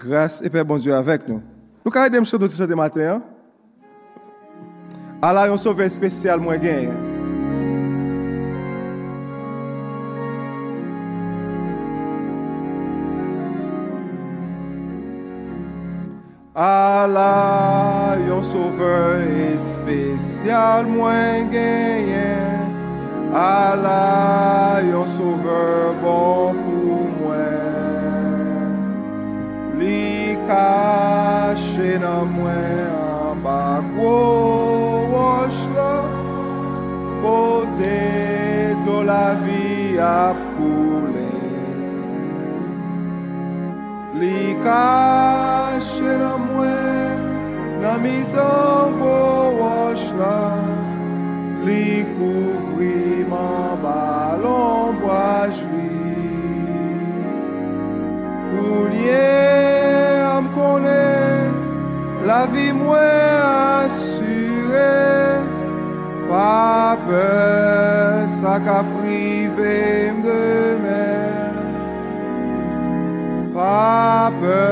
Grâce et paix bon Dieu avec nous. Nous carré des choses de matin. Allah yon sauvé spécial moins gain. Allah yon sauvé spécial moins gain. Allah yon sauvé bon Li caché dans moi en bas gros roche là. Côté de la vie a coulé. Li caché dans moi dans mi temps gros roche là. Li couvri mon ballon bois Kounye am konen, la vi mwen asyre, pa pe sa ka prive m demen, pa pe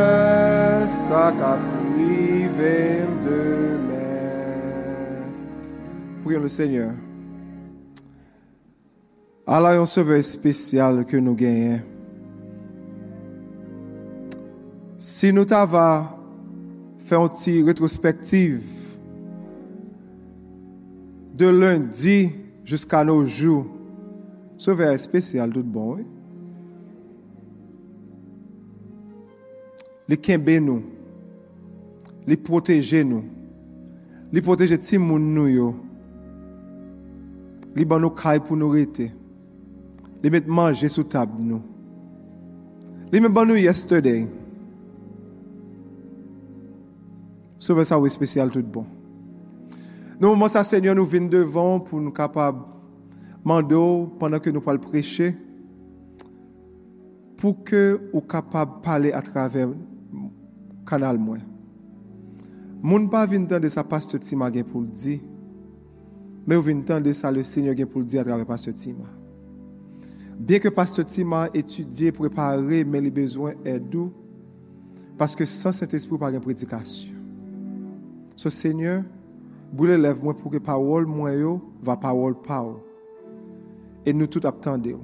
sa ka prive m demen. Prions le Seigneur. Allah yon seve spesyal ke nou genyen. Si nou ta va fè an ti retrospektiv de lundi jiska nou jou, seve spesyal tout bon. Li kenbe nou, li proteje nou, li proteje ti moun nou yo, li ban nou kay pou nou rete, li met manje sou tab nou, li men ban nou yesterday, Souve sa ou espesyal tout bon. Nou mouman sa seigneur nou vin devan pou nou kapab mando pandan ke nou pal preche pou ke ou kapab pale atraver kanal mwen. Moun pa vin tan de sa paste tima gen pou ldi me ou vin tan de sa le seigneur gen pou ldi atraver paste tima. Bien ke paste tima etudye prepare men li bezwen edou paske san set espri par gen predikasyon. So, Seigneur, boule lev mwen pou ke pawol mwen yo va pawol paw. E nou tout yo.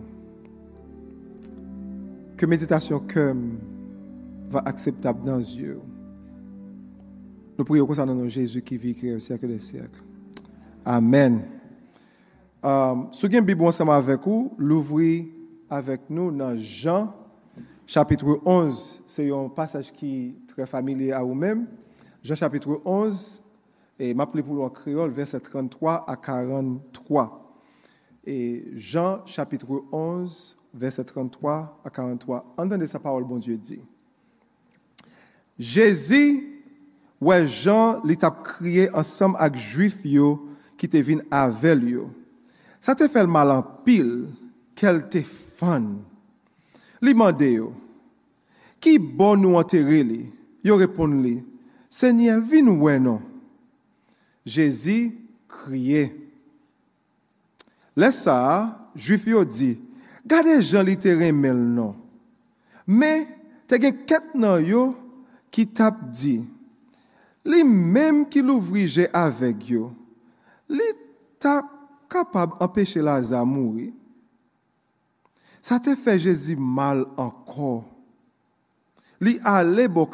Ke meditasyon kem va akseptab nan zyo. Nou priyo konsan nan nou Jezu ki vi kre sèkle de sèkle. Amen. Sou gen bibou ansama avek ou, louvri avek nou nan Jean, chapitre 11, se yon pasaj ki tre familie a ou menm, Jean chapitre 11, et m'appelez pour le créole, verset 33 à 43. Et Jean chapitre 11, verset 33 à 43. Entendez sa parole, bon Dieu dit. Jésus, ouais Jean, l'est crié ensemble avec juif yo, qui te vin avec yo. Ça te fait le mal en pile, qu'elle te fan. Li mande yo, qui bon nous enterrer li? Yo répond li, Seigneur, vin wè non. Jésus kriye. Lè sa, juif yo di, gade jan li te. Me, te gen ket nan yo ki tap di, li menm ki louvrije avek yo, li tap kapab empèche la zamouri. Sa te fe Jésus mal anko. Li ale bo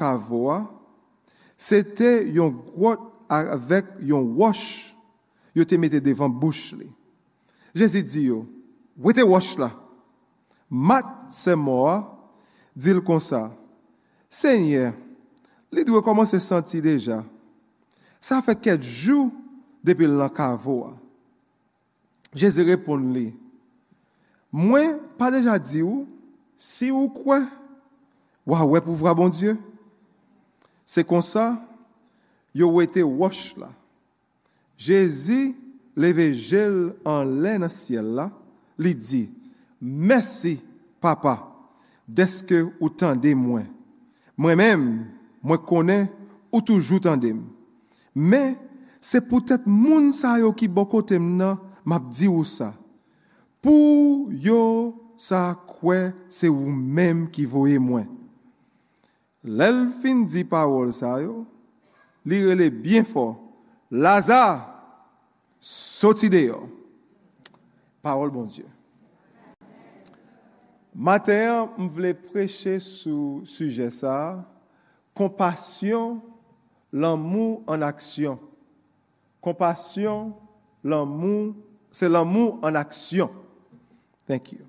te yon gwot avèk yon wosh, yo te mette devan bouch li. Jezi di yo, wete wosh la, mat se moa, dil kon sa, Senye, li dwe koman se senti deja, sa fè ket jou depil lan kavoa. Jezi repon li, mwen pa deja di ou, si ou kwen, wawè pou vra bon Diyo, Se kon sa, yo wete wosh la. Jezi leve jel an len an siel la, li di, Mersi, papa, deske ou tende mwen. Mwen men, mwen konen ou toujou tende mwen. Men, se poutet moun sa yo ki bokote mna, map di ou sa. Pou yo sa kwe se ou men ki voye mwen. Lèl fin di parol sa yo, li rele bien fò, laza, soti de yo. Bon Diyo. Maten, m vle preche sou suje sa, kompasyon, l'amou an aksyon. Kompasyon, l'amou, se l'amou an aksyon. Thank you.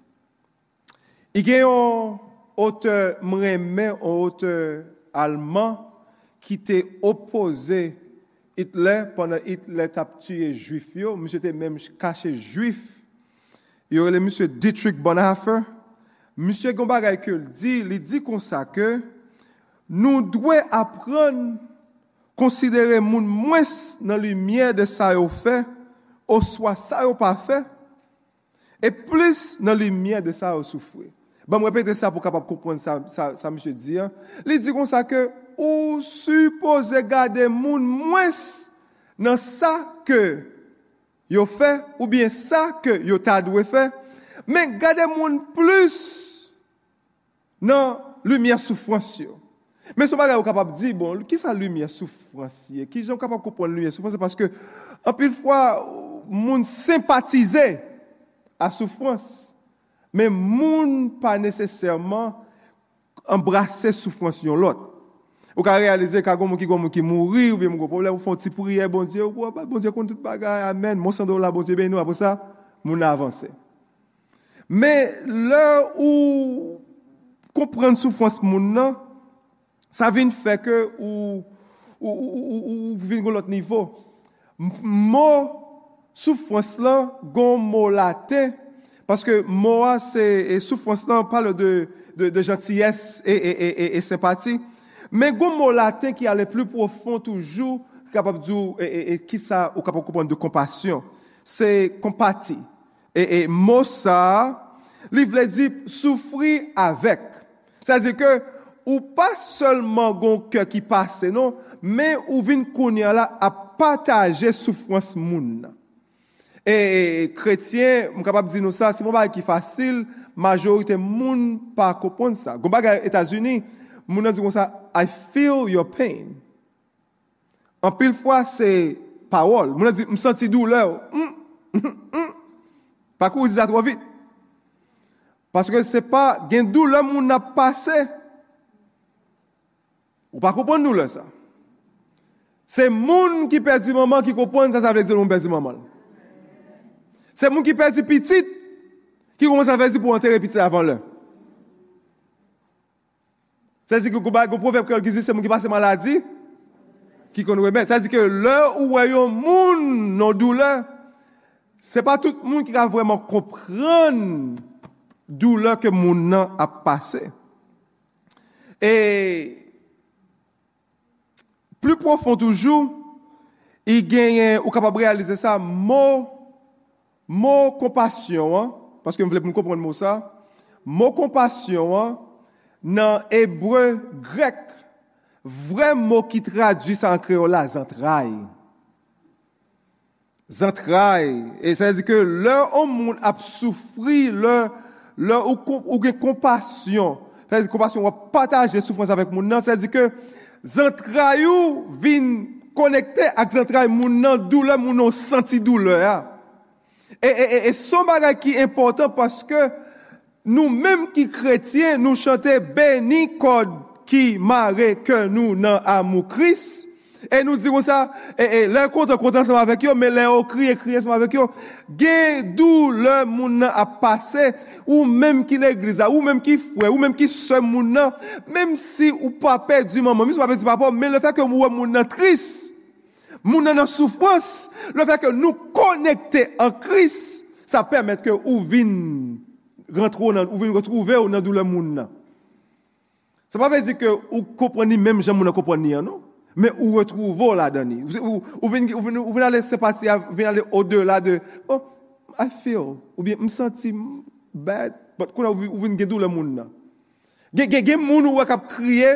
I ote mremen, ote alman, ki te opose Hitler, pwanda Hitler tap tuye juif yo, msye te menm kache juif, yore le msye Dietrich Bonhoeffer, msye Gombagay ke li di, li di konsa ke, nou dwe apren konsidere moun mwes nan lumiye de sa yo fe, ou swa sa yo pa fe, e plis nan lumiye de sa yo soufwe. Ba m repete sa pou kapap koupon sa msye di. Li di kon sa ke ou suppose gade moun mwes nan sa ke yo fe ou bien sa ke yo ta dwe fe. Men gade moun plus nan lumiye soufwansyo. Men sou bagay ou kapap di, bon, ki sa lumiye soufwansye? Ki jan kapap koupon lumiye soufwansye? Paske apil fwa moun simpatize a soufwansye. Men moun pa nesesèrman embrase soufransyon lot. Ou ka realize ka goun moun ki goun moun ki mouri, ou bi moun goun problem, ou fon ti pouriye, bon diye, ou bon diye kon tout bagay, amen, do la, bon diye, ben nou, apos sa, moun avanse. Men lè ou kompren soufrans moun nan, sa vin feke ou vin goun lot nivou. Mou soufrans lan goun Paske moua se soufrans nan pale de jantiyes e sempati. Men goun mou laten ki ale plu profon toujou kapap djou e ki sa ou kapap koupon de kompasyon. Se kompati. E mou sa, li vle di soufri avek. Sa di ke ou pa solman goun ke ki pase non, men ou vin kounye la a pataje soufrans moun nan. E kretien, mou kapap di nou sa, si mou bagay ki fasil, majorite moun pa kopon sa. Goun bagay Etasuni, moun nan di kon sa, I feel your pain. An pil fwa se pawol. Moun nan di, m senti dou lè ou. Pakou ou di sa tro vit. Paske se pa gen dou lè moun nan pase. Ou pa kopon sa. Se moun ki perdi maman ki kopon, sa sa vle di moun perdi maman. Se moun ki perdi pitit, ki koman sa vezi pou anterre pitit avan lè. Se zi ki kou profep kèl gizi, se moun ki pase maladi, ki kon wè met. Se zi ki lè ou wè yon moun nou dou lè, se pa tout moun ki ka vwèman kompran dou lè ke moun nan ap pase. E plu profon toujou, i genyen ou kapab realize sa mou Mo kompasyon, paske m vle pou m kompren mou sa, mo kompasyon nan ebre grek, vre mo ki tradwi sa an kreola, zantray. Zantray. E sa di ke lè ou moun ap soufri, lè ou gen kompasyon, sa di kompasyon wap pataje soufrans avèk moun nan, sa di ke zantray ou vin konekte ak zantray moun nan doule, moun nan senti doule ya. E son bagay ki important paske nou menm ki kretien nou chante beni kod ki mare ke nou nan amou kris. E nou dirou sa, e lè kontan kontan seman vek yo, men lè o kriye kriye seman vek yo. Gen dou lè moun nan ap pase ou menm ki l'egliza, ou menm ki fwe, ou ki se moun nan. Menm si ou pape di maman, mi sou pape di papa, men le fek ou moun nan tris. Moun nan an soufwans, le fè ke nou konekte an kris, sa pèmèt ke ou vin retrouve ou nan dou le moun nan. Sa pa vè di ke ou kopreni mèm jen moun nan kopreni an nou, ou ou la dani. Ou vin alè sepati, vin alè o de la de, oh, I feel, ou bien, m senti bad, but kou nan ou vin gen dou le moun nan. Gen ou kriye,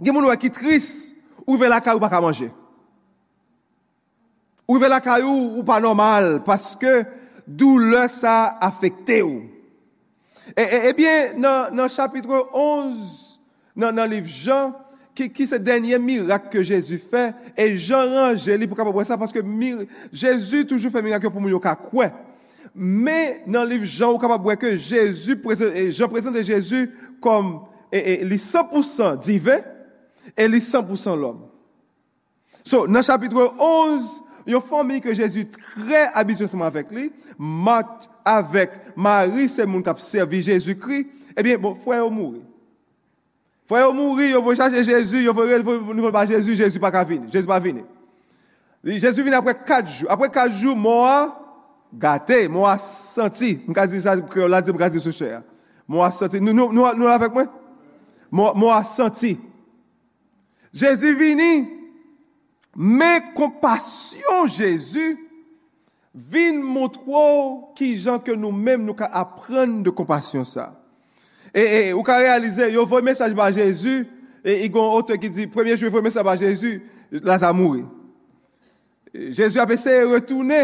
gen moun ou ou vè la ka ou baka. Ou ve la kayou ou pa normal, paske dou le sa afekte ou. Ebyen, nan chapitre 11 nan liv Jean, ki se denye mirak ke Jezu fe, e Jean range li pou kapabwe sa, paske Jezu toujou fe mirak yo pou moun yo ka kwe. Me nan Jean, ou kapabwe ke Jezu, Jean prezente Jezu kom li 100% divin, e li 100% l'om. So, nan chapitre 11, yon fami ke Jezu tre abitouseman avek li, mat avek Marie se moun kap servi Jezu kri, e bien, bon, fwe yo mouri. Fwe yo mouri, yo vwe chache Jezu, yo vwe nou vwe pa Jezu, Jezu pa ka vini. Jezu pa vini. Jezu vini apre 4 jou. Apre 4 jou, mwa gate, mwa senti. Mka di sa, mka di sou chè. Mwa senti. Nou la vek mwen? Mwa senti. Jezu vini, me kompasyon Jezu, vin moutwo ki jan ke nou menm nou ka apren de kompasyon sa. E ou ka realize, yo vwe mesaj ba Jezu, e yon ote ki di, premye jou vwe mesaj ba Jezu, la za mouri. Jezu apese retoune,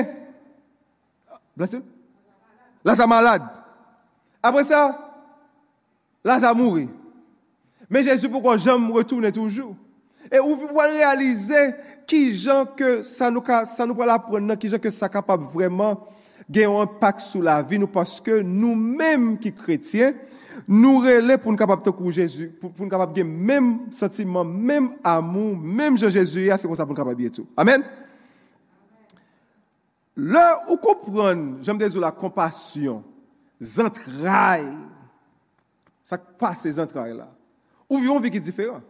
la za malade. Apre sa, la za mouri. Men Jezu pou kon jom retoune toujou. E ou vwe realize, ki jan ke sa nou pa la prene, ki jan ke sa kapab vreman gen yon pak sou la vi nou, paske nou menm ki kretien, Nou rele pou nou kapap te kou Jezu, pou nou kapap gen menm sentimen, menm amou, menm je Jezu ya, se kon sa pou nou kapap biye tou. Amen? Ou kompran, jem de zo la kompasyon, zantray, sa pa se zantray la, ou vivon vi ki diferan,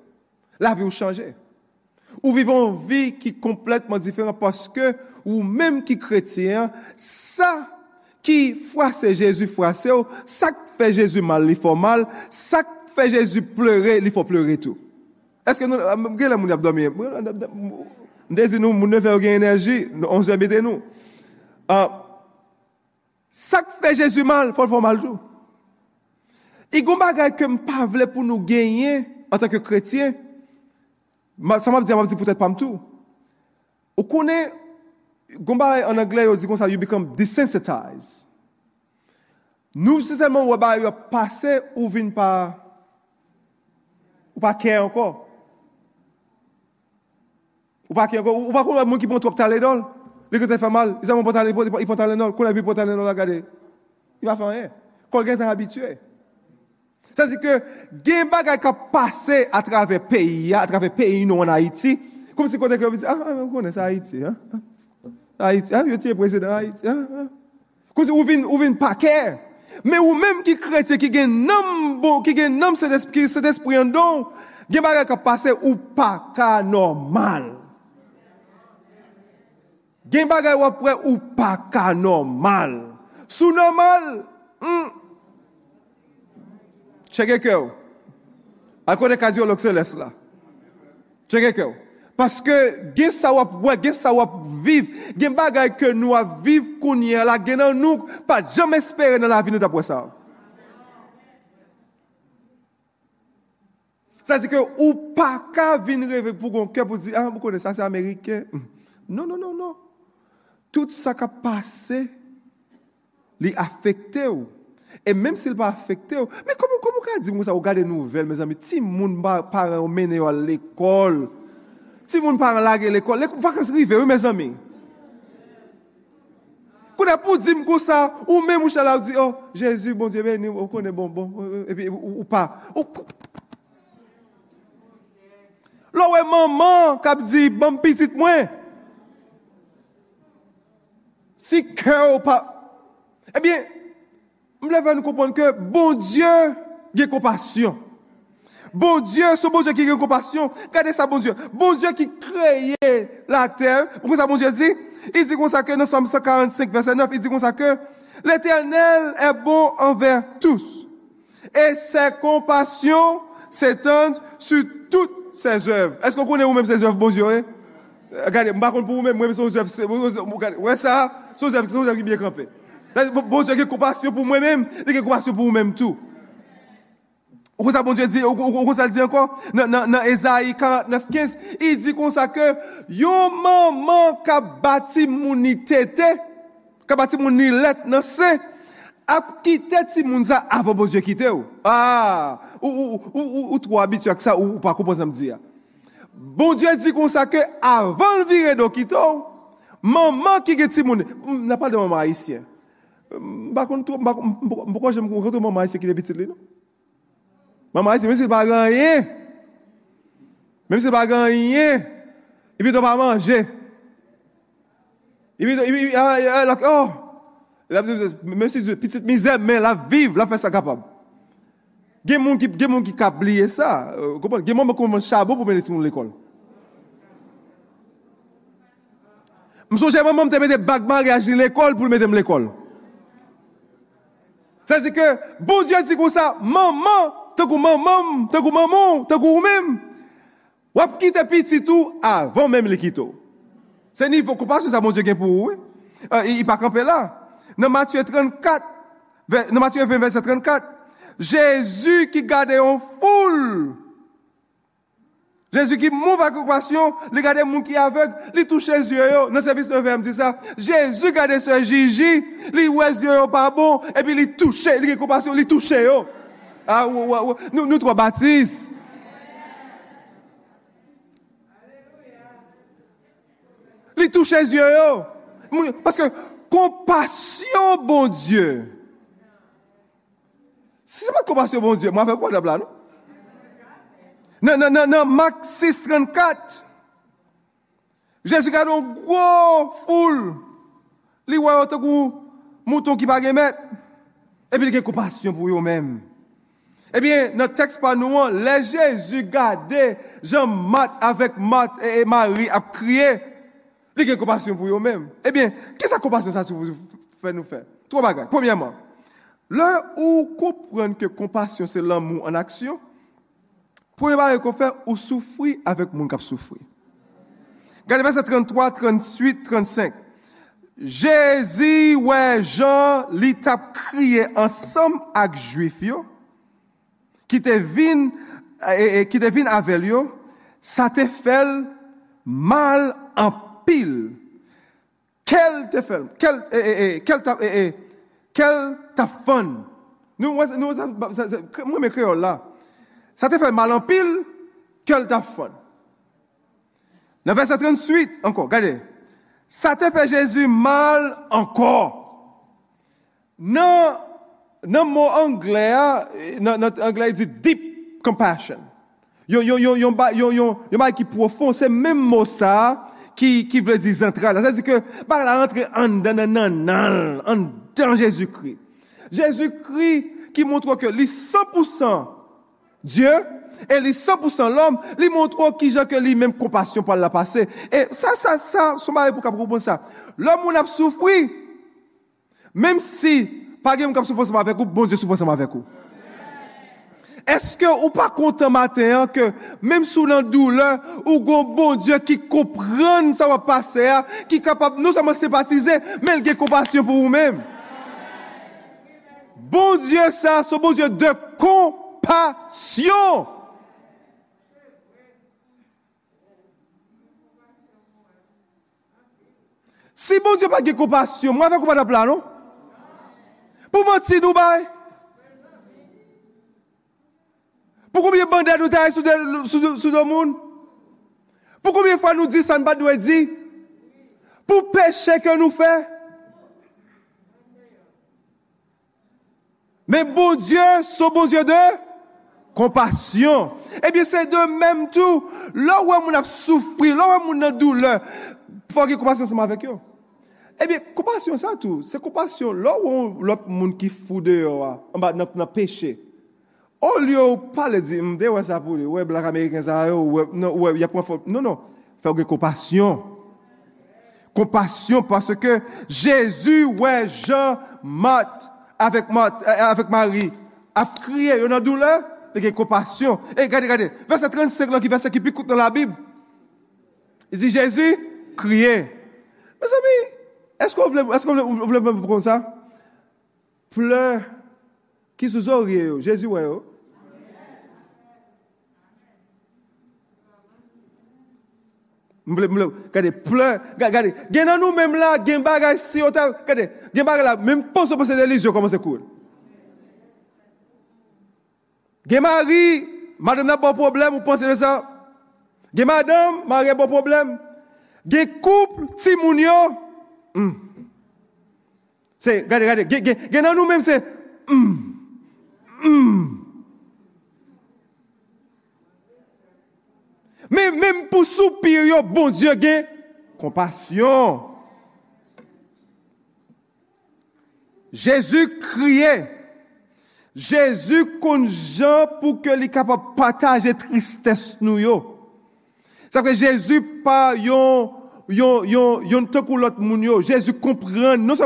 la vi ou chanje. Ou vivon vi ki kompletman diferan, paske ou menm ki kretien, sa ki fwa se Jezu fwa se ou, sa fè Jezu mal, li fò mal, sa fè Jezu pleure, li fò pleure tou. Eske nou, gè la moun ap domye, ndezi nou moun ne fè ou gen enerji, on zè mide nou. Sa fè Jezu mal, fò fò mal tou. I goun bagay kem pa vle pou nou genye, an tanke kretien, sa mab di, mab di pou tèt pam tou. Ou konè, goun bagay an anglè yo di kon sa, you become desensitized. Nou se seman waba yo pase ou vin pa ou pa kè anko. Ou pa kè anko. Ou pa kon moun ki pon tou ap talè dol. Lè kè te fè mal. I seman pon talè dol. Kon la vi pon talè dol la gade. I pa fè anè. Kon gen Sa zi ke gen bagay pase a travè peyi ya. A travè peyi nou an Haiti. Kom si kè yo viti. Ah, ah, konè sa Haiti. Haiti. Ah, yo tiye prese de Haiti. Kon si ou vin pa kè. Me ou menm ki kretse ki gen nam bon, ki gen nam se despriyon don, gen bagay ka pase ou pa ka normal. Gen bagay wapre ou pa ka normal. Sou normal, hmm. Cheke ke ou. Akone kajyo lokse les la. Cheke ke ou. Paske gen sa wap wè, gen sa wap viv, gen bagay ke nou wap viv kounye la, gen nan nou pa espere nan la vi nou dapwe sa. Sa ke ou pa ka vin pou kon ke pou ah, mou kone sa, se. Non, non, non, non. Tout sa ka pase li afekte ou? E menm se li pa afekte ou, men komou ka di mou sa ou gade nouvel, me zami, ti moun mene yo al ekol, Si moun pa an lage l'ekol, l'ekol vakans rive, ou mè zami? Kounè pou di m kousa, ou la ou di, oh, Jésus, bon dieu, ou konè bon, bon, ou pa. Lò wè maman kap di, bon pitit mwen. Si kè ou pa. Ebyen, m lè vè nou kompon ke, bon dieu, gè kompasyon. Bon Dieu, sou bon Dieu ki gen kompasyon, kade sa bon Dieu? Bon Dieu ki kreye la terre, ou kon sa bon Dieu di? I di kon sa ke, nan Somme 145, verset 9, i di kon sa ke, l'Eternel e bon enver tous, e se kompasyon se tende su tout se oeuvre. Est-ce kon konen ou men se oeuvre bon Dieu? Gade, mba kon pou ou men, mwen se oeuvre, wè sa, se oeuvre ki biye krampe. Bon Dieu ki kompasyon pou mwen men, di ki kompasyon pou ou men tout. Ou sa bon Dieu di, ou kon sa di ankon, nan Ezaïe 49-15, i di kon sa ke, yo maman ka bati mouni tete, ka bati mouni let nan se, ap kite ti moun sa avan bon Diyo kite ou. Ah, ou tro abitu ak sa ou pa kompon sa mdi ya. Bon Diyo di kon sa ke avan vire do kite ou, maman ki ge ti moun, nan pal de maman haisyen. Bakon, mpoko jem kon reto maman haisyen ki de bitit li nou? Maman haisyen, mwen se bagan ye, mwen se bagan ye, i bi do pa manje. A, oh, Mèm si pitit mizè, la viv, la fè sa kapab. Gen moun ki kap liye sa, gen moun mè kon mè chabou pou mè neti moun l'ekol. Mè sou jè mè mè mè te de bagman reagi l'ekol pou. Zi ke, bon diyo di kon sa, mè mè, te kou mè mè, te kou mè mè, te kou mèm, wap ki te pititou, avon mèm l'ekito. Se ni fò koupa sou sa bon diyo gen pou ou, i pa kampe la. Nan Matthew 34, nan Matthew 20, verset 34, Jésus ki gade yon foule, Jésus ki mouv akokpasyon, li gade moun ki avek, li touche zyo yo, nan servis nou ve mdi sa, Jésus gade se jiji, li wè zyo yo pa bon, epi li touche, li akokpasyon, li touche yo. Ah, nou tro batis. Li touche zyo yo. Paske, Kompasyon bon Diyo. Si se pa kompasyon bon Diyo, mwa fe kwa de blan nou? Nan, nan, nan, nan, Mak 6.34. Jesu gade yon gwo foul. Li wè yon te kou mouton ki pa gemet. Ebi li gen kompasyon pou yon men. Ebi, nan tekst pa nou an, le Jesu gade jan mat avèk mat e mari ap kriye. Li gen kompasyon pou yo men. Ebyen, ki sa kompasyon sa sou fè nou fè? Tro bagay. Poumyaman, lè ou kompren ke kompasyon se lan moun an aksyon, poumyaman yon kon fè ou soufri avèk moun kap soufri. Gade verset 33, 38, 35. Jezi wè jan li tap kriye ansam ak juif yo, te vin avèl yo, sa te fèl mal anpè. pil, kel te fel, kel ta fon, mwen me kreol la, sa te fel mal an pil, kel ta fon. Nan verset 38, anko, gade, sa te fel Jezu mal anko. Nan mou Anglè, nan Anglè di deep compassion. Yon bay ki profon, se men mou sa, ki vle zi zentral. Sa zi ke, ba la rentre an dan nan nan nan, an dan Jésus-Christ. Jésus-Christ ki montre ke li 100% Dieu, e li 100% l'homme, li montre ki jan ke li menm kompasyon pa la pase. E sa, sa, sa, soumare pou kap roupon sa. L'homme moun ap soufri, menm si, pa gen moun kap soufri seman vek ou, bon Dieu soufri seman vek ou. Eske ou pa konta maten ke Mem sou nan doule Ou gon bon die ki kopren Sa wap pase ya Ki kapab nou sa man sepatize Men ge kompasyon pou ou men Bon die sa So bon die de kompasyon Si bon die pa ge kompasyon Mwen fè kou pa da plan nou Pou mwen ti nou bay Pou koumye bandè nou tè sou do moun? Pou koumye fwa nou di san bad nou e di? Pou peche ke nou fè? Men bon Diyo, sou bon Diyo de? Kompasyon. Ebyen se de menm tou, lò wè moun ap soufri, lò wè moun nan dou lè, fwa ki kompasyon seman vek yo. Ebyen, kompasyon sa tou, se kompasyon, lò wè moun ki foude yo, an ba nan peche. Ou li ou pale di, mde wè sa pou li, wè blak Ameriken sa yo, wè yapon fò, non, non, fè ou gen kompasyon. Kompasyon, parce ke Jésus wè jan mat, avèk mat, avèk Marie, ap kriye, yon an dou lè, de gen kompasyon. E, gade, gade, verset 35 lò ki verset ki pi koute nan la Bib, y di Jésus, kriye. Mè zami, esk ou vle, esk ou vle, ou vle mè pou kon sa? Pleur, ki sou zò rye yo, Jésus wè yo, Gade, pleur, gade, gen nan nou menm la, gen bagay si otav, gade, gen bagay la, menm pon se pose de lis yo koman se koul. Gen mari, madame nan bon problem, ou pense de sa? Gen madame, mari nan bon problem? Gen kouple, ti moun yo? Hmm. Se, gade, gade, gen nan nou menm se, hmm, hmm. Men men pou soupir yo, bon Diyo gen, kompasyon. Jezu kriye, Jezu konjan pou ke li kapap pataje tristès nou yo. Sa fè Jezu pa yon, yon, yon, yon tenkou lot moun yo. Jezu kompren, non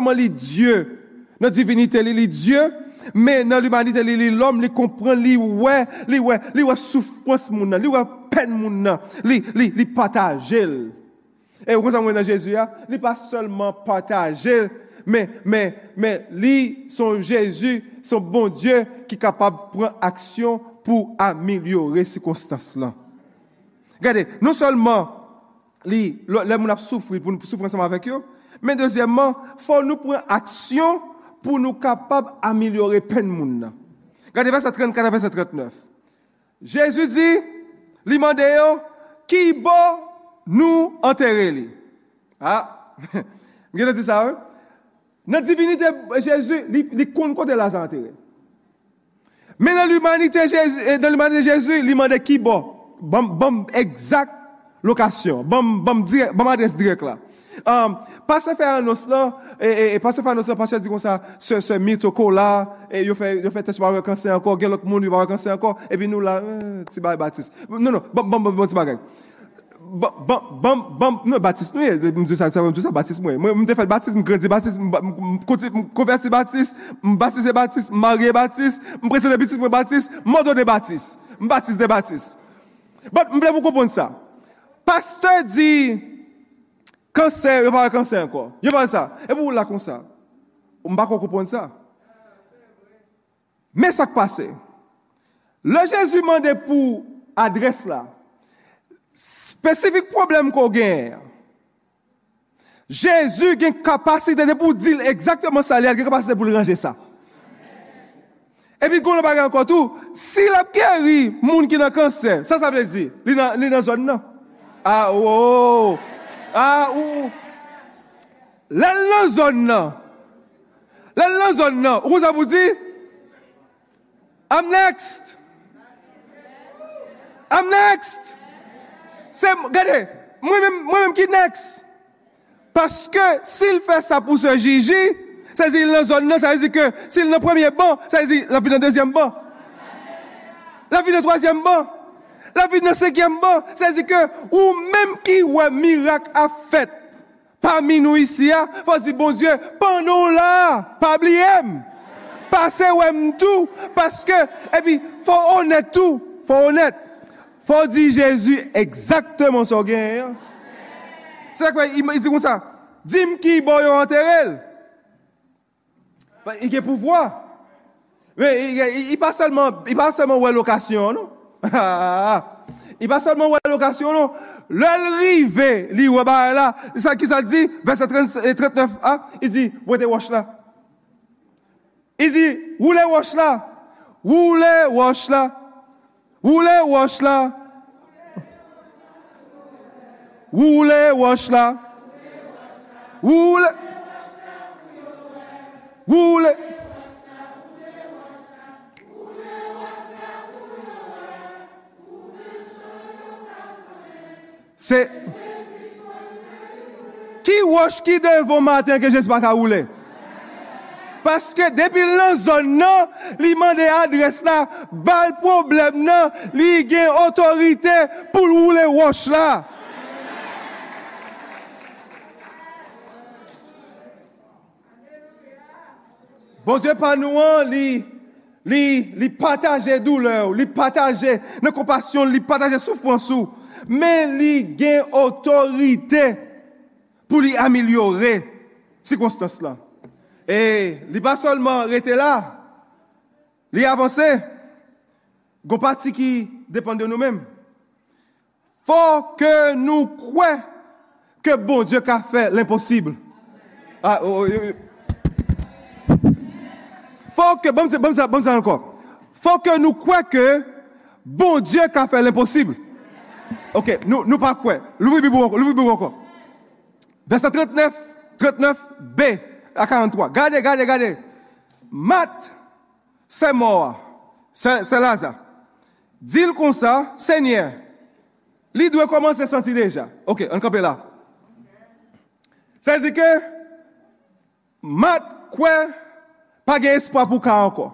nan divinite li li Diyo, men nan l'humanite li li l'om, li kompren li wè, li wè, li wè soufwans moun nan, li wè pen moun nan, li patajel. E wè kon sa mwen nan Jezu ya, li pa solman patajel, men, men, men, li son Jezu, son bon Diyo, ki kapab pran aksyon pou amilyore si konstans lan. Gade, non solman li, le moun ap soufri, pou nou soufri anseman vek yo, men dezyèman, fò nou pran aksyon pou nou kapab amilyore pen moun nan. Gade verset 34, verset 39. Jezu di, li mande yo, ki bo nou enterre li. Ha? Mwen gen di sa, ou? Nan divinite Jezu, li kon kote la san enterre. Men nan l'humanite Jezu, li mande ki bo. Bom exact lokasyon. Bom adres direk la. Paswe fè anos la, paswe fè anos la, paswe di kon sa, se mito ko la, yo fè tech ba rekansen anko, gen lok moun yo ba rekansen anko, e bi nou la, ti ba batis. Non, non, bon, bon, bon, ti ba gen. Bon, bon, bon, non, batis nou ye, mwen di sa batis mwen. Mwen te fè batis, mwen kredi batis, mwen konverti batis, mwen batise batis, mwen marye batis, mwen prese de batis mwen batis, mwen do de batis, mwen batis de batis. Bon, mwen vle vou kompon sa. Pasteur di... Kanser, yo pa kanser anko. Yo pa sa. E pou ou la kon sa? Ou mba kon kompon sa? Men sak pase. Le Jezu mande pou adres la. Spesifik problem ko gen. Jezu gen kapasite de pou dil ekzaktman sa li, gen kapasite pou li ranger sa. E pi kon la bagan anko tou, si la keri moun ki nan kanser, sa sa vle di? Li nan zon nan? A, ou, ou, ou. A ou, lè lè zon nan, lè lè zon nan, ou sa pou di? I'm next. I'm next. Se, gade, mwen mèm ki next. Paske, sil fè sa pou se jiji, se zi lè zon nan, se zi ke, sil nan premier ban, se zi la vi nan deuxième ban. La vi nan troisième ban. La vi nan sekyem ban, se zi ke ou menm ki wè mirak a fèt. Pa mi nou isi ya, fò zi bon Diyo, pan nou la, pa bliyem. Pase wèm tou, paske, epi, fò onèt tou, fò onèt. Fò di Jésus, ekzaktèman so gen. Se kwa, i di kon sa, dim ki bo yo anterel. I ke pou vwa. I pa selman wè lokasyon, nou? I pa salman wè lokasyon nou Lè l'rive li wè ba la Sa ki sa di Verset 39 I di wè te wòch la I di wè le wòch la Wè le wòch la Wè le wòch la Wè le wòch la Wè le Wè le Se, ki wosh ki devon maten ke jes baka oule? Paske depi lan zon nan, li mande adres la, bal problem nan, li gen otorite pou oule wosh la. Bon die pa nou an, li pataje doule ou, li pataje ne kompasyon, li pataje soufwansou. men li gen otorite pou li amilyore si konstans la. E li ba solman rete la, li avanse, gon pati ki depande nou men. Fò ke nou kwe ke bon Diyo ka fè l'imposible. Ah, oh, oh, Fò ke, bon bon Diyo ka fè l'imposible. Ok, nou pa kwe. Louvri bibou anko, louvri bibou anko. Verset 39, 39b, a 43. Gade, gade, gade. Mat, se mò, se laza. Dil kon sa, se nye. Li dwe koman se senti deja. Ok, an kapè la. Se zike, mat, kwe, pa gen espwa pou ka anko.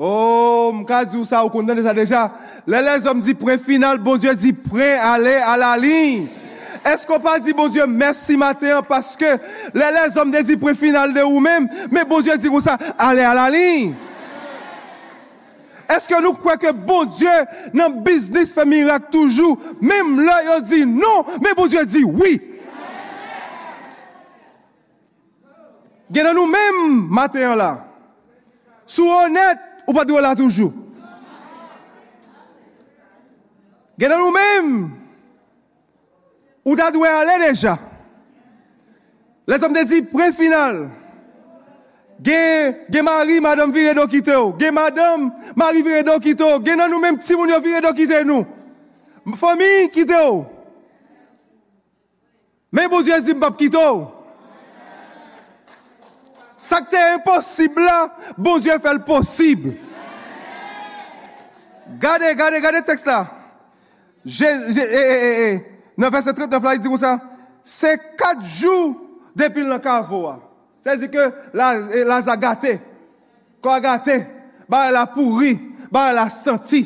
Oh, mka di ou sa, ou konden de sa deja. Le le zom di pre final, bon Diyo di pre ale a la lin. Esko pa di bon Diyo mersi maten, paske le le zom de di pre final de ou men, me bon Diyo di ou sa, ale a la lin. Eske nou kwa ke bon Diyo nan biznis fe mirak toujou, mem la yo di non, me bon Diyo di oui. Genan nou men maten la, sou honet, Ou pa diwe la toujou? Gen nan nou men? Ou ta diwe ale deja? Les om de di pre-final. Gen mari madame vire do kite ou. Gen madame mari vire do kite ou. Gen nan nou men pti moun yo vire do kite nou. Fomi kite ou. Men bo diye di mbap kite ou. Sa ke te imposible la, bon Diyo fè l'possible. Gade, gade, gade tek sa. Je, je, e, e, e, e. Non fè se tret, non fè la, di kou sa. Se kat jou depil nan kavo a. Se di ke la zagate. Kwa gate, ba la pouri, ba la senti.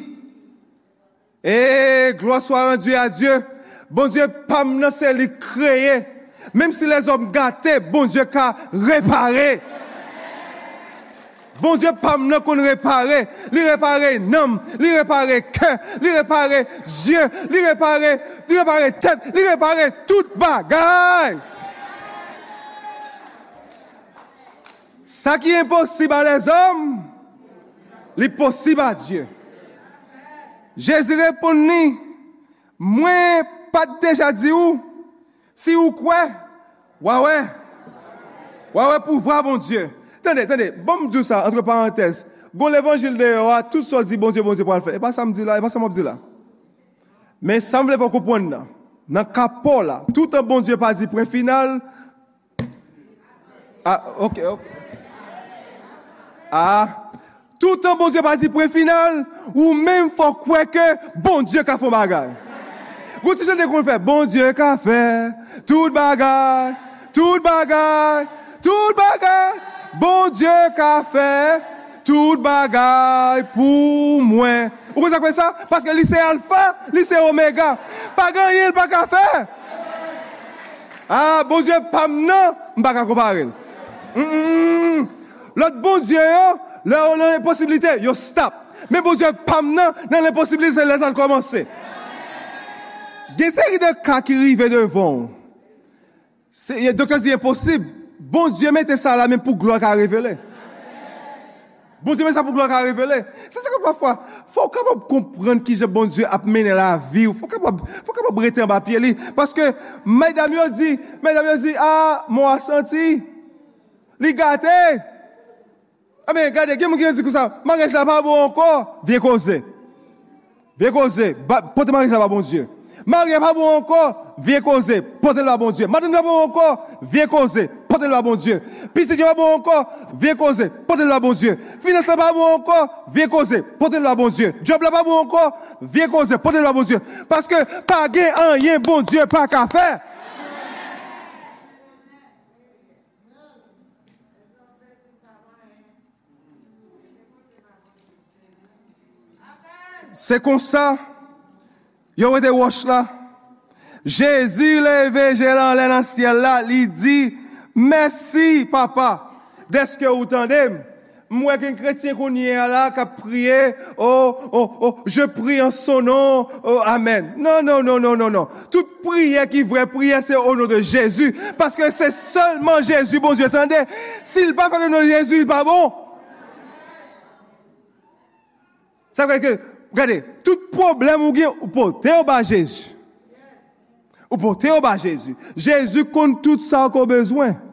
E, gloa swa rendu a Diyo. Bon Diyo pam nan se li kreye. Mem si les om gate, bon Diyo ka repare. Bon Diyo pam nan kon repare. Li repare nam, li repare ke, li repare zye, li repare tet, li repare tout bagay. Sa ki imposib a les om, li posib a Diyo. Jezi repon ni, mwen pat deja di ou, Si ou kwe, wawe, wawe pou vwa bon Diyo. Tende, tende, bom dou sa, entre parenthèse, goun l'Evangile de yo a, tout so di bon Diyo, bon Diyo pou al fè. E pa sa mdi la, e pa sa mdi la. Men sa mble pou koupon nan. Nan kapo la, tout an bon Diyo pa di pre final. A, ok, ok. A, tout an bon Diyo pa di pre final, ou men fò kwe ke bon Diyo ka fò bagay. Gouti jen de kon fè, bon Diyo ka fè, tout bagay, tout bagay, tout bagay, bon Diyo ka fè, tout bagay pou mwen. Ou kon sa kwen sa? Paske lise alfa, lise omega, pa ganyen pa ka fè. Ah, bon Diyo pam nan, mba ka koparel. Lot bon Diyo yo, lè ou nan lè posibilite, yo stop. Men bon Diyo pam nan, nan lè posibilite, lè san komanse. Gen seri de ka ki rive devon, se do kazi e posib, bon Diyo mette sa la men pou gloa ka revele. Bon Diyo mette sa pou gloa ka revele. Se se kon pa fwa, fwa ka pa komprende ki je bon Diyo ap mene la vi, fwa ka pa brete an ba pye li, paske may dam yo di, may dam yo di, a, mou a santi, li gate, a men gade, gen mou gen di kousa, manrej la pa bon anko, vie koze, vie koze, pote manrej la pa bon Diyo. Marye pa bon anko, vie koze, pote lwa bon Diyo. Maden pa bon anko, vie koze, pote lwa bon Diyo. Pisi ki pa bon anko, vie koze, pote lwa bon Diyo. Finese pa bon anko, vie koze, pote lwa bon Diyo. Job la pa bon anko, vie koze, pote lwa bon Diyo. Paske pa gen an yen bon Diyo pa ka fe. Se kon sa, Yo wè te wòch la, Jezi le veje lan lè nan siel la, li di, Mèsi papa, deske ou tendem, Mwè gen kretien kounye la, Ka priye, Oh, oh, oh, je priye an son non, Oh, amen. Non, non, non, non, non, non. Tout priye ki vwè priye, Se ou nou de Jezi, Paske se solman Jezi, bon Dieu tende, Sil pa fè nou Jezi, il pa bon. Sa fè ke, Gade, tout problem ou gen, ou pote ou ba Jezu. Ou pote ou ba Jezu. Jezu kont tout sa kon bezwen. Gouti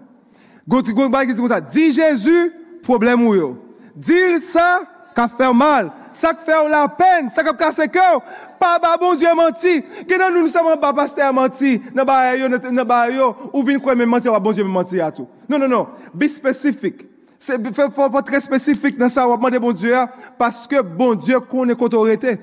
goun ba ki di kon sa, di Jezu, problem ou yo. Dil sa, ka fè mal. Ka fè ou la pen, sa ka kase kè ou. Pa ba bon Diyo manti. Genan nou nou seman ba paste a manti. Ne ba yo, ne ba yo. Ou vin kwen men manti, ou ba bon Diyo men manti a tou. Non, non, non. Be spesifik. Fè fò tre spesifik nan sa wapman de bon Diyo. Paske bon Diyo konen kontorete.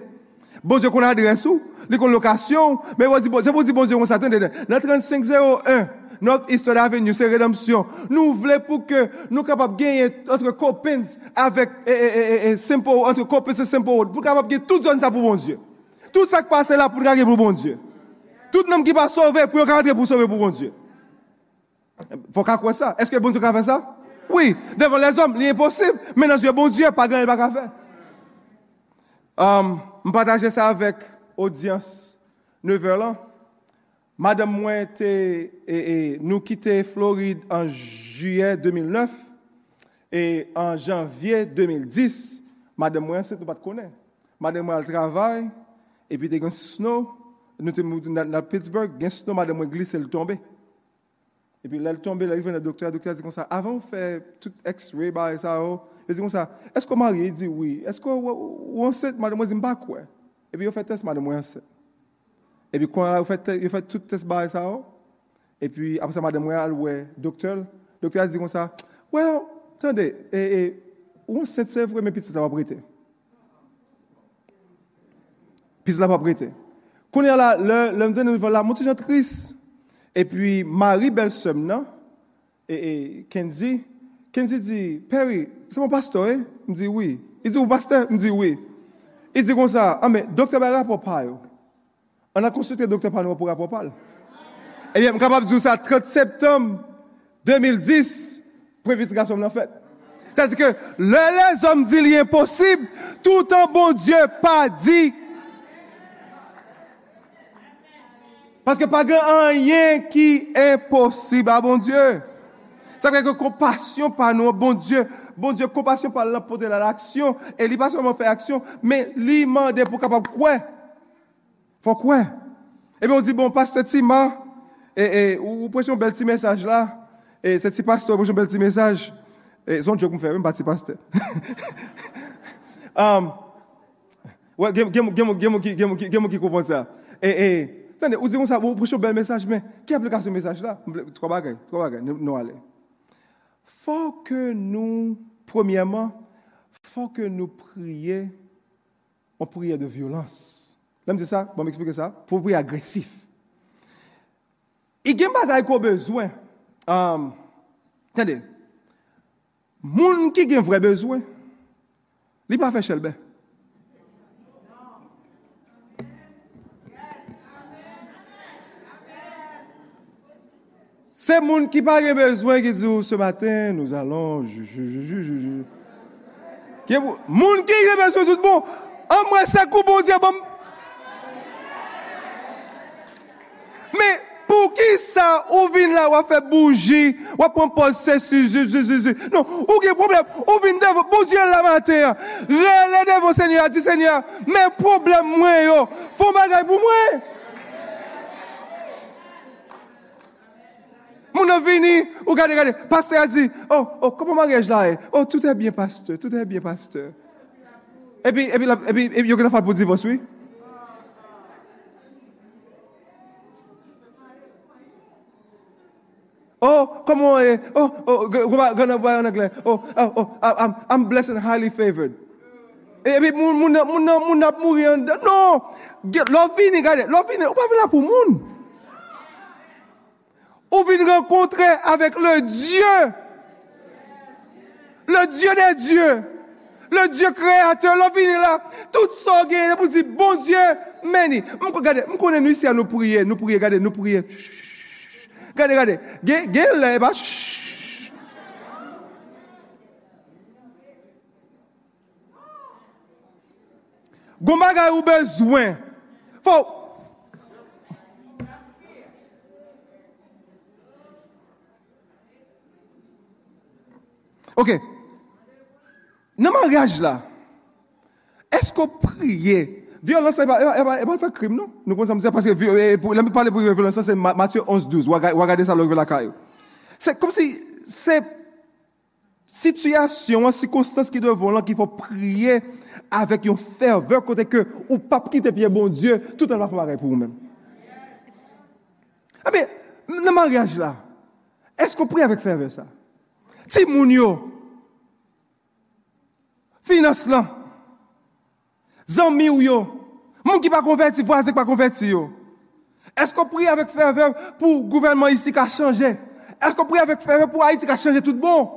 Bon Diyo konen adresou. Li kon lokasyon. Men wè di bon Diyo kon saten dene. Nan 3501, not Eastern Avenue, se redempsyon. Nou vle pou ke nou kapap genye entre Kopins avek e Simple, entre Kopins e Simple Road. Pou kapap genye tout zon sa pou bon Diyo. Tout sa k pase la pou kage pou bon Diyo. Tout nam ki pa sove pou yo kage pou sove pou bon Diyo. Fò kakwe sa? Eske bon Diyo ka fe sa? Oui, devant les hommes, l'impossible. Men nan sou bon Dieu, pa gen, pa ka fe. M pataje sa avek audience Neuverland. Madame mwen te, nou kite Floride en juye 2009 e en janvye 2010, Madame mwen se te pat konen. Madame mwen al travay, epi te gen snow, nou te mou nan Pittsburgh, gen snow, Madame mwen glisse l tombe. Et puis là, elle tombe, là, il vient le docteur, le docteur dit comme ça, avant de faire tout X-ray, bah, ça, oh, il dit comme ça, est-ce qu'on marie? Il dit oui. Est-ce qu'on enceinte, mademoiselle, il dit quoi? Et puis il fait test, mademoiselle, enceinte. Et puis quand il fait, il fait tout test, bah, ça, oh, et puis après ça, mademoiselle, ouais, docteur, le docteur dit comme ça, well, attendez, et, et, ou enceinte, c'est vrai, mais petite, ça va prêter. Petite, ça va prêter. Quand il y a là, le, le, le, le, la montée triste, Et puis, Marie Belsem nan, et Kenzie, Kenzie di, Perry, c'est mon pasteur, eh? Il dit oui. Il dit, ou pasteur? Il dit oui. Il dit kon sa, ah, mais, doktor ba rapopal. On a konsulte doktor pa nou pou rapopal. Et bien, m'kapab di ou sa, 30 septembre 2010, previtigasyon nan fèt. C'est-à-dire que, le les hommes di li impossible, tout en bon Dieu pa di Paske pa gen an yen ki imposib a bon Diyo. Sa kwen kon kompasyon pa nou, bon Diyo, bon Diyo, kompasyon pa l'apote la l'aksyon, e li pa seman fè aksyon, men li mande pou kapap kwen. Fò kwen. Ebe on di, bon, paste ma, ou preche yon bel ti mesaj la, e se ti paste, ou preche yon bel ti mesaj, e zon jok mwen fè, mwen pa ti paste. Gen mwen ki koupon sa. E, e, Tande, ou di kon sa, ou preche ou bel mesaj, men, ki aplikasyon mesaj la? Tro bagay, tro bagay, nou ale. Fò ke nou, premièman, fò ke nou priye, on priye de violans. Lèm di sa, bon m'explike sa, fò priye agresif. I gen bagay ko bezwen, tande, moun ki gen vre bezwen, li pa fè chelbe. Se moun ki pa ge bezwen ki zi ou se maten, nou alon, ju, ju, ju, ju, ju, ju. Moun ki ge bezwen tout bon, an mwen bon diya bon. Me pou ki sa ou vin la wap fe bouji, wap pon pos se si, zi, zi, zi, zi. Non, ou ki problem, ou vin dev, bon diya la maten, re le dev o senya, di senya, men problem mwen yo, fon bagay pou mwen. Moun an vini, ou gade gade, pasteur a di, oh, oh, koman maryej la e? Oh, tout e bien pasteur, tout e bien pasteur. E pi, e pi, e pi, e pi, yo gena fal pou divos, oui? Oh, koman e? Oh, oh, gena boy an agle, oh, oh, oh, I'm blessed and highly favored. E pi, moun, moun, moun, moun ap mouri an, non, lo vini gade, lo vini, ou pa vina pou moun? Ou vin renkontre avèk le Diyo. Le Diyo de Diyo. Le Diyo kreator. Lo vin la. Tout so gen. Pou di bon Diyo meni. Mwen konen nou isi a nou priye. Nou priye gade. Nou priye. Gade gade. Gen lè ba. Goma gade ou bezwen. Fou. Ok, nan man reaj la, esk Esko priye, violans e ba fè krim nou? Nou kon sa mse, paske, lè mi pale pou violans, se Matthew 11-12, wagade sa lòk vè la. Se kom si, se situasyon, si konstans ki devon lan, ki fò priye avèk yon ferveur kote ke ou ki te piye bon Diyo, tout an la fò bagay pou ou men. A be, nan mariage la, esko priye avèk ferveur sa? Ti moun yo, finas lan, zanmi ou yo, moun ki pa konverti, vwazek pa konverti yo, esko priye avèk ferveur pou gouvernement isi ka chanje? Esko priye avèk ferveur pou Haiti ka chanje tout bon?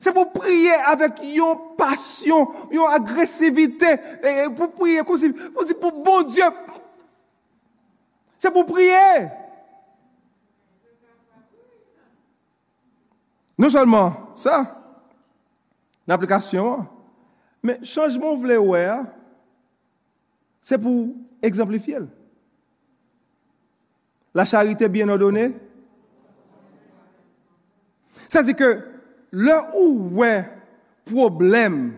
Se pou priye avèk yon pasyon, yon agresivite, pou priye pou bon Diyo. Se pou priye. Non solman sa, n'aplikasyon, men chanjman vle wè, se pou exemplifiye. La charite bien odone, sa zi ke le ou wè problem,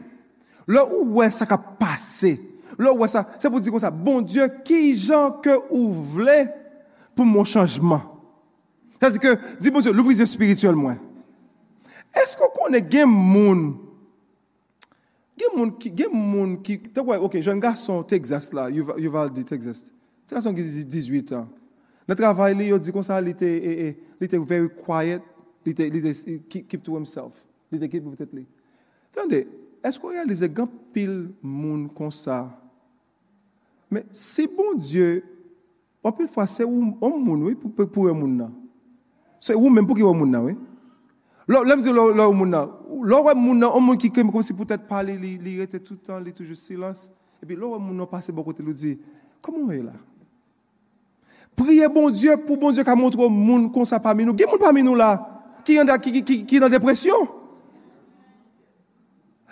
le ou wè sa ka pase, le ou wè sa, se pou di kon sa, bon Diyo, ki jan ke ou vle pou moun chanjman. Sa zi ke, di bon Diyo, louvrize spirituel. Esko konen gen moun, gen moun ki, gen moun ki, te wè, ok, jen ga son Texas la, yuval di Texas, te ga son ki di 18 an, ne travay li yo di kon sa, li te, li te very quiet, li te keep to himself, li te keep to himself. Tande, esko realize gan pil moun kon sa? Men, si bon Diyo, an pil fwa se ou moun, pou ou moun nan? Se ou men pou ki ou moun nan, oui? Lò ou moun nan, ou moun ki kem kon si pou tèt pale, li rete toutan, li toujou silans, epi lò ou moun nan pase bo kote, lou di, komon wè la? Priye bon Diyo, pou bon Diyo ka montre ou moun kon sa pa mi nou, gen moun pa mi nou la? ki nan depresyon.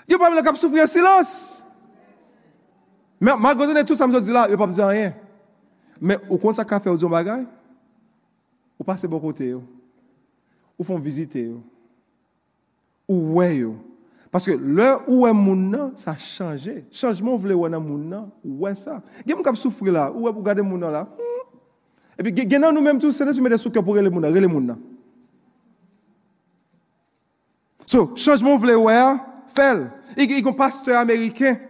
Yo pa mè la kap soufri an silans. Mè, mè gòdè nè tout sa mè jò di la, yo pa mè di an yè. Mè, ou kont sa ka fè ou diyon bagay, ou pase bo kote yo. Ou fon vizite yo. Ou yo. Paske lè ou wè moun nan, sa chanje. Chanjman vle wè nan moun nan, ou wè sa. Gen mè kap soufri la, ou wè pou gade moun nan la. E pi gen nan nou mèm tou, se ne sou mè de soukè pou rele moun nan, rele moun nan. So, chanjman vle wè, fel. I kon pasteur Ameriken,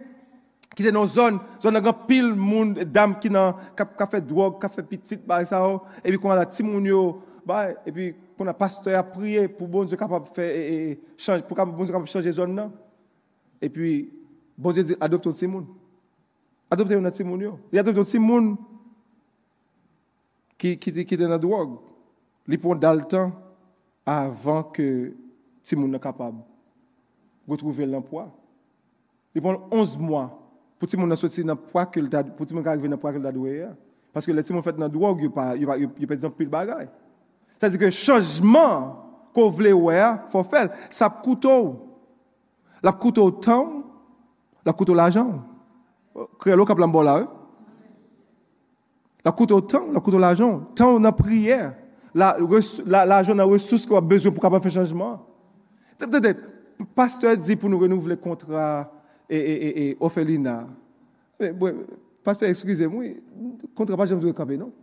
ki te nan zon, zon nan gan pil moun, dam ki nan kafe drog, kafe pitit, ba e sa ho, e pi kon an la timoun yo, ba e kon an pasteur a priye pou bon zi kapap fè, pou kapap bon zi kapap chanje zon nan. E pi, bon zi adopte ou timoun. Adopte ou nan timoun yo. Li adopte ou timoun ki te nan drog. Li pon dal tan avan ke si moun nan kapab gotrouve l'emploi. Li pon 11 mwa pou ti moun nan soti nan pwa pou ti moun ka arrive nan pwa ke l'adouye ya. Paske le ti moun fèt nan drog, yu pe dizan pil bagay. Sa di ke chanjman ko vle wè, fò fèl, sa pkoutou. La pkoutou tan, la pkoutou l'ajan. Kriye lò kap l'ambo la. La pkoutou tan, la pkoutou l'ajan. Tan nan priye, l'ajan nan resous kwa bezou pou kapap fè chanjman. Pasteur di pou nou renouvle kontra e Ophelina. Pasteur, ekskwize mou, kontra pa jem dwe kape, non?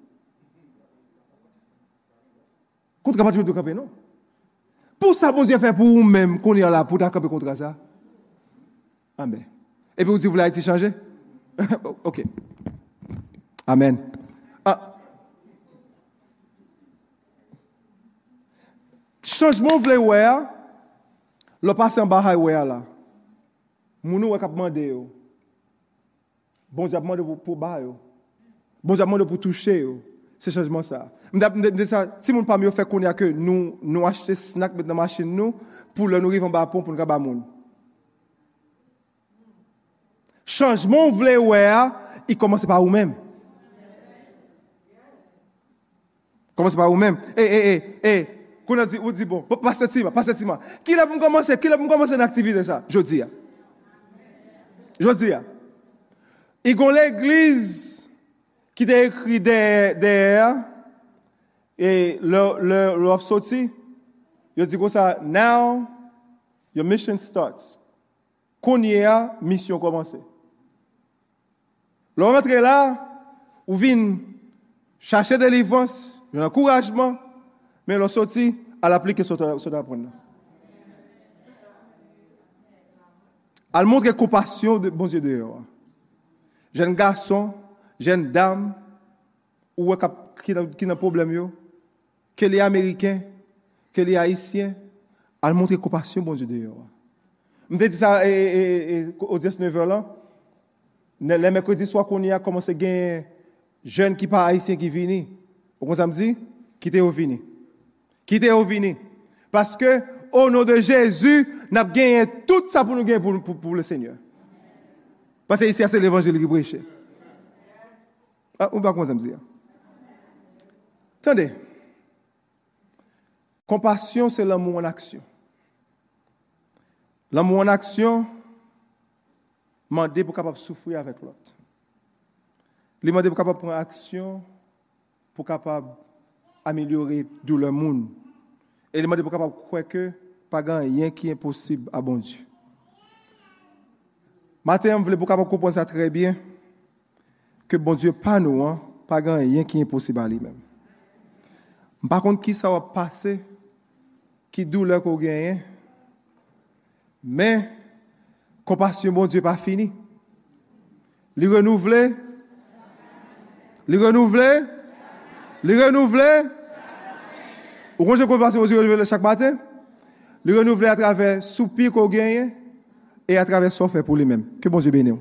Dwe kape, non? Pou sa bon diye fè pou ou mèm kon yon la pou ta kape kontra sa? Amen. E pou di vou la iti chanje? Ok. Amen. Chanjman vle wè a Lò pase an bahay wè a la. Mounou mande yo. Bon di ap mande pou bahay yo. Bon di ap mande pou touche yo. Se chanjman sa. Mde sa, ti moun pa mi yo fè konya ke nou achete snak bet nan machin nou pou lè nou rivan ba pon pou nou ka ba moun. Chanjman vle wè a, i komanse pa ou mèm. Komanse pa ou mèm. E, e, e, e, Kou nan di, ou di bon, ma, pasè ti ma. Ki la pou m komanse, ki la pou m komanse nan aktivite sa? Jodi ya. Jodi ya. I gon l'eglise ki de ekri de er, e lò ap soti, yo di kon sa, now, your mission starts. konye a, misyon komanse. Lò rentre la, ou vin chache de livans, yon akourajman, men lò soti, al aplike sot apren nan. Al montre kompasyon de bon die de yo. Jen gason, jen dam, ou wè ki nan problem yo, ke li Ameriken, ke li Haitien, al montre kompasyon bon die de yo. Mwen te di sa, e o 19 lan, le mekredi swa kon ya komanse gen jen ki pa Haitien ki vini, ou kon sa mdi, ki te yo vini. Ki te yo vini. Paske, au nom de Jésus, n'a gagné tout ça pour nous gagner pour, pour, le Seigneur. Parce que ici, c'est l'évangile qui prêche. Ah, on va commencer dire. Attendez. Compassion, c'est l'amour en action. L'amour en action, demander pour capable souffrir avec l'autre. Demander pour capable prendre action, pour capable améliorer tout le monde. Et demander pour capable croire que pa gan yon ki yon posib a bon Diyo. Mate yon vle pou kapon kompon sa trebyen ke bon Diyo pa nou an, pa gan yon ki yon posib a li men. Mpa kont ki sa wap pase, ki dou lè kou gen yon, men, kompasyon bon Diyo pa fini. Li renouvle, li renouvle, li renouvle, ou konje kompasyon bon Diyo renouvle chak maten, Le renouveler à travers soupir qu'on gagne et à travers son pour lui-même. Que bon Dieu bénisse.